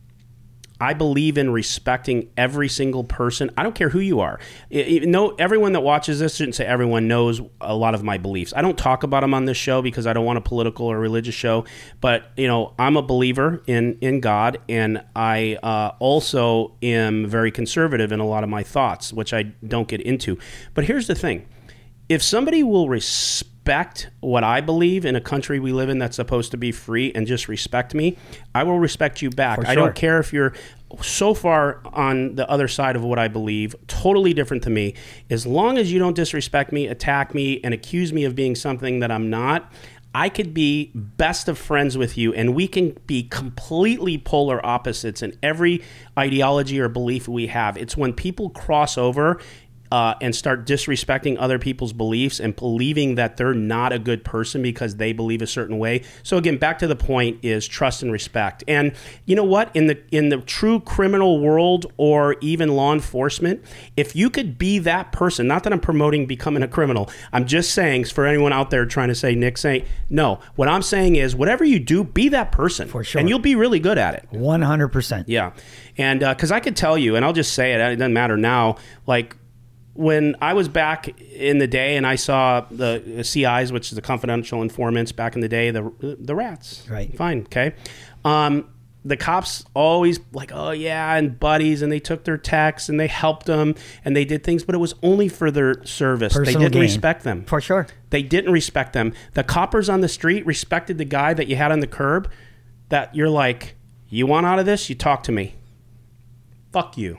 I believe in respecting every single person. I don't care who you are. No, everyone that watches this shouldn't say everyone knows a lot of my beliefs. I don't talk about them on this show because I don't want a political or religious show. But you know, I'm a believer in in God, and I uh, also am very conservative in a lot of my thoughts, which I don't get into. But here's the thing: if somebody will respect what I believe in a country we live in that's supposed to be free and just respect me, I will respect you back. For I don't care if you're so far on the other side of what I believe, totally different to me. As long as you don't disrespect me, attack me, and accuse me of being something that I'm not, I could be best of friends with you, and we can be completely polar opposites in every ideology or belief we have. It's when people cross over uh, and start disrespecting other people's beliefs and believing that they're not a good person because they believe a certain way. So again, back to the point is trust and respect. And you know what? In the in the true criminal world or even law enforcement, if you could be that person, not that I'm promoting becoming a criminal, I'm just saying for anyone out there trying to say Nick saying no, what I'm saying is whatever you do, be that person, For sure. and you'll be really good at it. One hundred percent. Yeah, and because I could tell you, and I'll just say it, it doesn't matter now. Like when I was back in the day, and I saw the CIs, which is the confidential informants back in the day, the the rats. Right. Fine. Okay. Um, the cops always like, oh yeah, and buddies, and they took their texts and they helped them and they did things, but it was only for their service. they didn't gain. respect them. For sure. They didn't respect them. The coppers on the street respected the guy that you had on the curb. That you're like, you want out of this? You talk to me. Fuck you.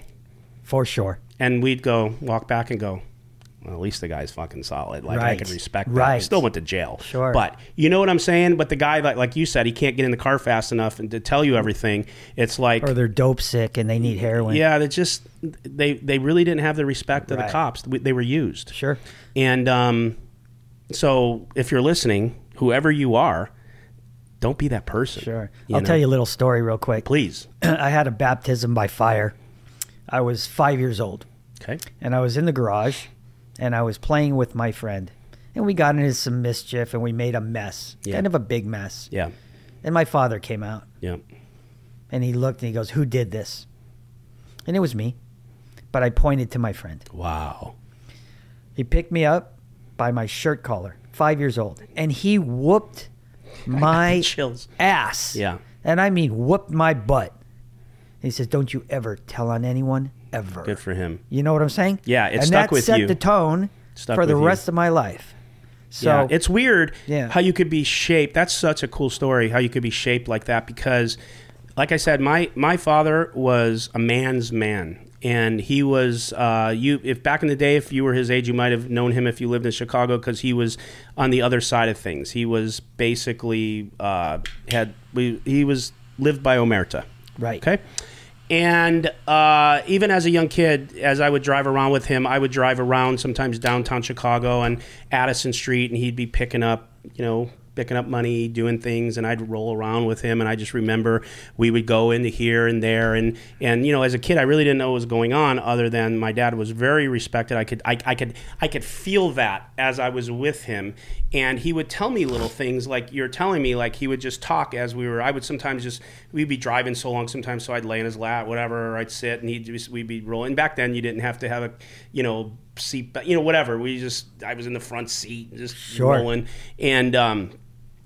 For sure. And we'd go walk back and go. Well, at least the guy's fucking solid. Like I Right. could respect that. Right. Still went to jail. Sure. But you know what I'm saying? But the guy, like like you said, he can't get in the car fast enough and to tell you everything. It's like Or they're dope sick and they need heroin. yeah, they just they they really didn't have the respect of Right. the cops. They were used. Sure. And um, so, if you're listening, whoever you are, don't be that person. Sure. I'll know? tell you a little story real quick. Please. I had a baptism by fire. I was five years old. Okay. and I was in the garage and I was playing with my friend. And we got into some mischief and we made a mess, Yeah. kind of a big mess. Yeah. And my father came out Yeah. and he looked and he goes, Who did this? And it was me. But I pointed to my friend. Wow. He picked me up by my shirt collar, five years old, and he whooped my ass. Yeah. And I mean, whooped my butt. He says, Don't you ever tell on anyone, ever. Good for him. You know what I'm saying? Yeah, it and stuck that with set you. the tone Stuck for the you. rest of my life. So yeah, it's weird Yeah. how you could be shaped. That's such a cool story. How you could be shaped like that because, like I said, my my father was a man's man, and he was uh, you. If back in the day, if you were his age, you might have known him if you lived in Chicago because he was on the other side of things. He was basically uh, had we, he was lived by omerta. Right. Okay. And uh, even as a young kid, as I would drive around with him, I would drive around sometimes downtown Chicago and Addison Street, and he'd be picking up, you know, picking up money, doing things, and I'd roll around with him. And I just remember we would go into here and there, and and you know, as a kid, I really didn't know what was going on, other than my dad was very respected. I could I, I could I could feel that as I was with him, and he would tell me little things like you're telling me, like he would just talk as we were. I would sometimes just we'd be driving so long sometimes, so I'd lay in his lap, whatever, or I'd sit, and he'd just we'd be rolling. Back then, you didn't have to have a you know seat, you know whatever. We just I was in the front seat, just Sure. rolling, and um,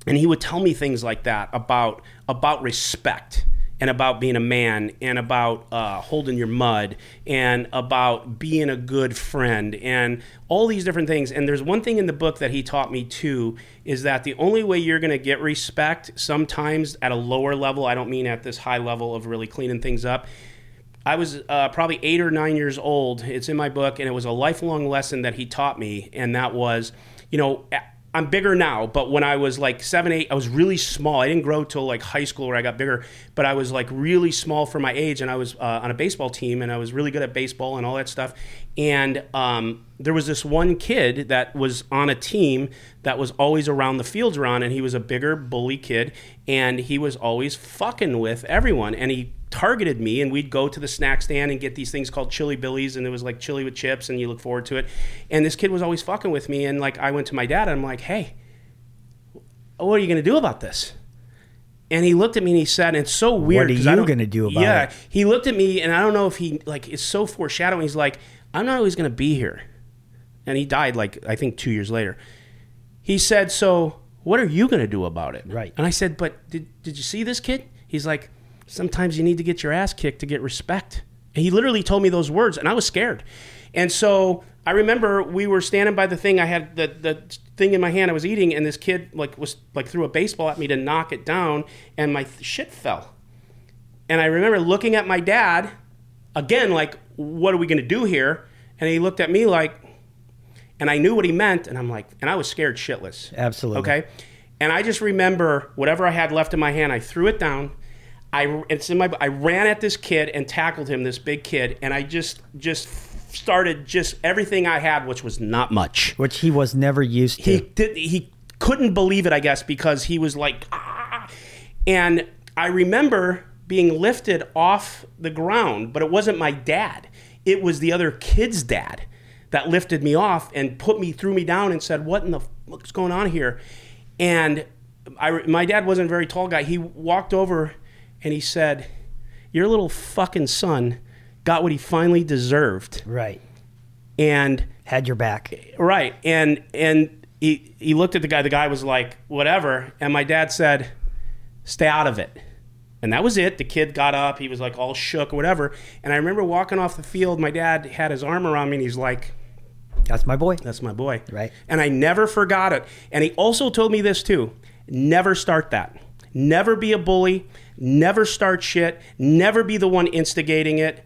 and he would tell me things like that about about respect and about being a man and about uh, holding your mud and about being a good friend and all these different things and there's one thing in the book that he taught me too is that the only way you're going to get respect sometimes at a lower level i don't mean at this high level of really cleaning things up I was uh, probably eight or nine years old. It's in my book, and it was a lifelong lesson that he taught me, and that was, you know, I'm bigger now, but when I was like seven, eight, I was really small. I didn't grow till like high school where I got bigger, but I was like really small for my age, and I was uh, on a baseball team, and I was really good at baseball and all that stuff. And um, there was this one kid that was on a team that was always around the fields around, and he was a bigger bully kid, and he was always fucking with everyone, and he targeted me and we'd go to the snack stand and get these things called chili billies and it was like chili with chips and you look forward to it and this kid was always fucking with me and like i went to my dad and i'm like hey what are you going to do about this And he looked at me and he said, and it's so weird. What are you gonna do about yeah, it? Yeah. He looked at me and I don't know if he like it's so foreshadowing. He's like, I'm not always gonna be here. And he died like I think two years later. He said, So what are you gonna do about it? Right. And I said, But did did you see this kid? He's like, Sometimes you need to get your ass kicked to get respect. And he literally told me those words and I was scared. And so I remember we were standing by the thing. I had the, the thing in my hand I was eating, and this kid like was like threw a baseball at me to knock it down, and my th- shit fell. And I remember looking at my dad again, like, what are we going to do here? And he looked at me like, and I knew what he meant. And I'm like, and I was scared shitless. Absolutely. Okay. And I just remember whatever I had left in my hand, I threw it down. I, it's in my, I ran at this kid and tackled him, this big kid. And I just, just started just everything I had, which was not much which he was never used to. he did he couldn't believe it i guess because he was like ah. and i remember being lifted off the ground but it wasn't my dad it was the other kid's dad that lifted me off and put me threw me down and said what in the what's going on here and I, my dad wasn't a very tall guy he walked over and he said your little fucking son got what he finally deserved right. and Had your back. Right. And and he he looked at the guy. The guy was like, whatever. And my dad said, stay out of it. And that was it. The kid got up. He was like all shook or whatever. And I remember walking off the field. My dad had his arm around me and he's like, That's my boy. that's my boy. Right. And I never forgot it. And he also told me this too never start that. Never be a bully. Never start shit. Never be the one instigating it.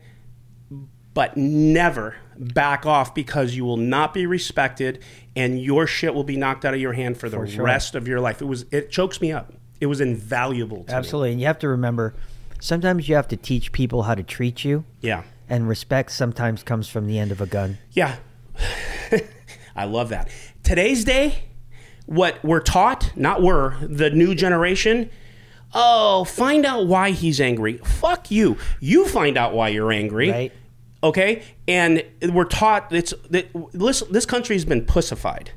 But never back off because you will not be respected and your shit will be knocked out of your hand for the For sure. rest of your life. It was it chokes me up. It was invaluable to me. Absolutely. And you have to remember sometimes you have to teach people how to treat you, Yeah. and respect sometimes comes from the end of a gun. Yeah. I love that. Today's day, what we're taught, not we're, the new generation, oh, find out why he's angry. Fuck you. You find out why you're angry. Right. Okay? And we're taught it's that this this country's been pussified.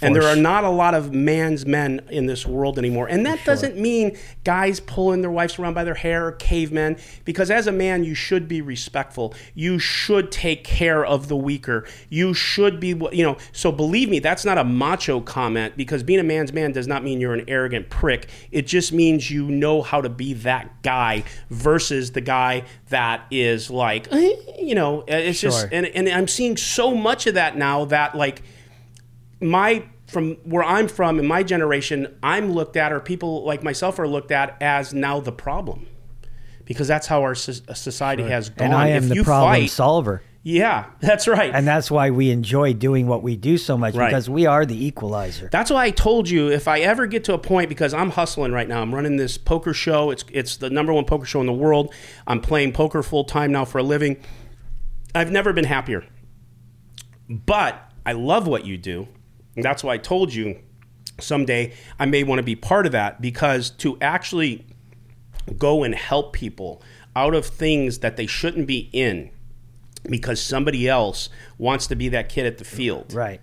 And there are not a lot of man's men in this world anymore. And that doesn't mean guys pulling their wives around by their hair or cavemen, because as a man, you should be respectful. You should take care of the weaker. You should be, you know. So believe me, that's not a macho comment, because being a man's man does not mean you're an arrogant prick. It just means you know how to be that guy versus the guy that is like, eh, you know, it's just, and, and I'm seeing so much of that now that, like, my from where I'm from in my generation, I'm looked at, or people like myself are looked at as now the problem, because that's how our so- uh, society has gone. And I am if the you problem fight, solver. yeah, that's right. And that's why we enjoy doing what we do so much Right. because we are the equalizer. That's why I told you if I ever get to a point because I'm hustling right now. I'm running this poker show. It's it's the number one poker show in the world. I'm playing poker full time now for a living. I've never been happier. But I love what you do. And that's why I told you someday I may want to be part of that because to actually go and help people out of things that they shouldn't be in because somebody else wants to be that kid at the field Right.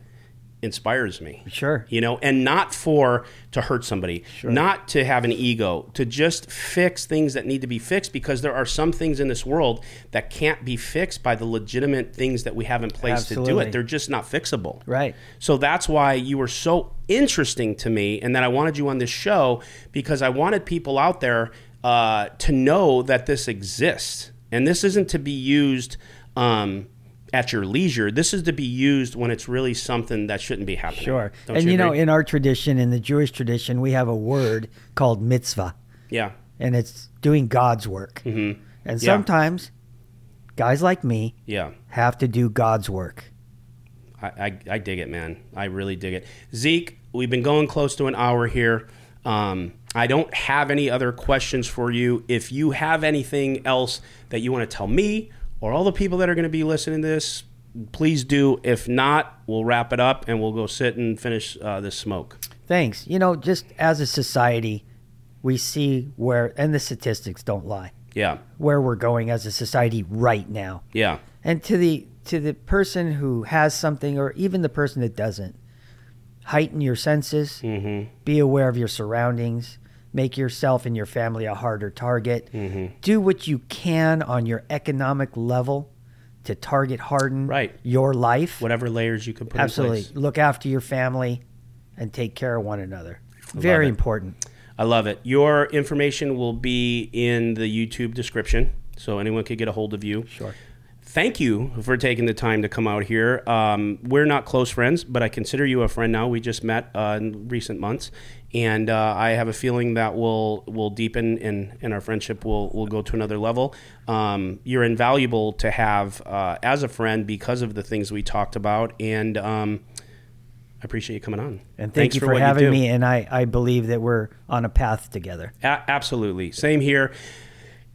Inspires me. Sure. you know and not for to hurt somebody not to have an ego to just fix things that need to be fixed because there are some things in this world that can't be fixed by the legitimate things that we have in place to do it. They're just not fixable. Right. so that's why you were so interesting to me and that i wanted you on this show because i wanted people out there uh, to know that this exists. And this isn't to be used um, at your leisure this is to be used when it's really something that shouldn't be happening Sure. Don't and you, know, in our tradition, in the Jewish tradition, we have a word called mitzvah, Yeah. and it's doing God's work. Mm-hmm. And Yeah. sometimes guys like me Yeah. have to do God's work. I, I, I dig it, man. I really dig it. Zeke, we've been going close to an hour here. Um, I don't have any other questions for you. If you have anything else that you want to tell me or all the people that are going to be listening to this, please do. If not, we'll wrap it up and we'll go sit and finish uh, this smoke. Thanks. You know, just as a society, we see where, and the statistics don't lie, Yeah. where we're going as a society right now. Yeah. And to the to the person who has something, or even the person that doesn't, heighten your senses. Mm-hmm. Be aware of your surroundings. Make yourself and your family a harder target. Mm-hmm. Do what you can on your economic level to target harden Right. your life. Whatever layers you can put Absolutely. in place. Look after your family and take care of one another. Very important. I love it. Your information will be in the YouTube description, so anyone could get a hold of you. Sure. Thank you for taking the time to come out here. Um, we're not close friends, but I consider you a friend now. We just met uh, in recent months, and uh, I have a feeling that will will deepen and, and our friendship will will go to another level. Um, you're invaluable to have uh, as a friend because of the things we talked about, and um, I appreciate you coming on. And thank Thanks you for, what having do. me. And I, I believe that we're on a path together. A- absolutely. Same here.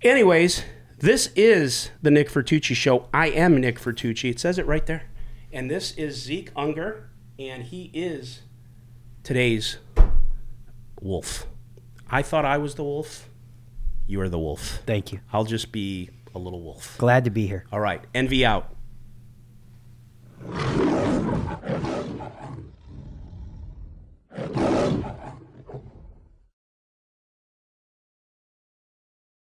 Anyways, this is the Nick Vertucci show. I am Nick Vertucci. It says it right there. And this is Zeke Unger, and he is today's wolf. I thought I was the wolf. You are the wolf. Thank you. I'll just be a little wolf. Glad to be here. All right. Envy out.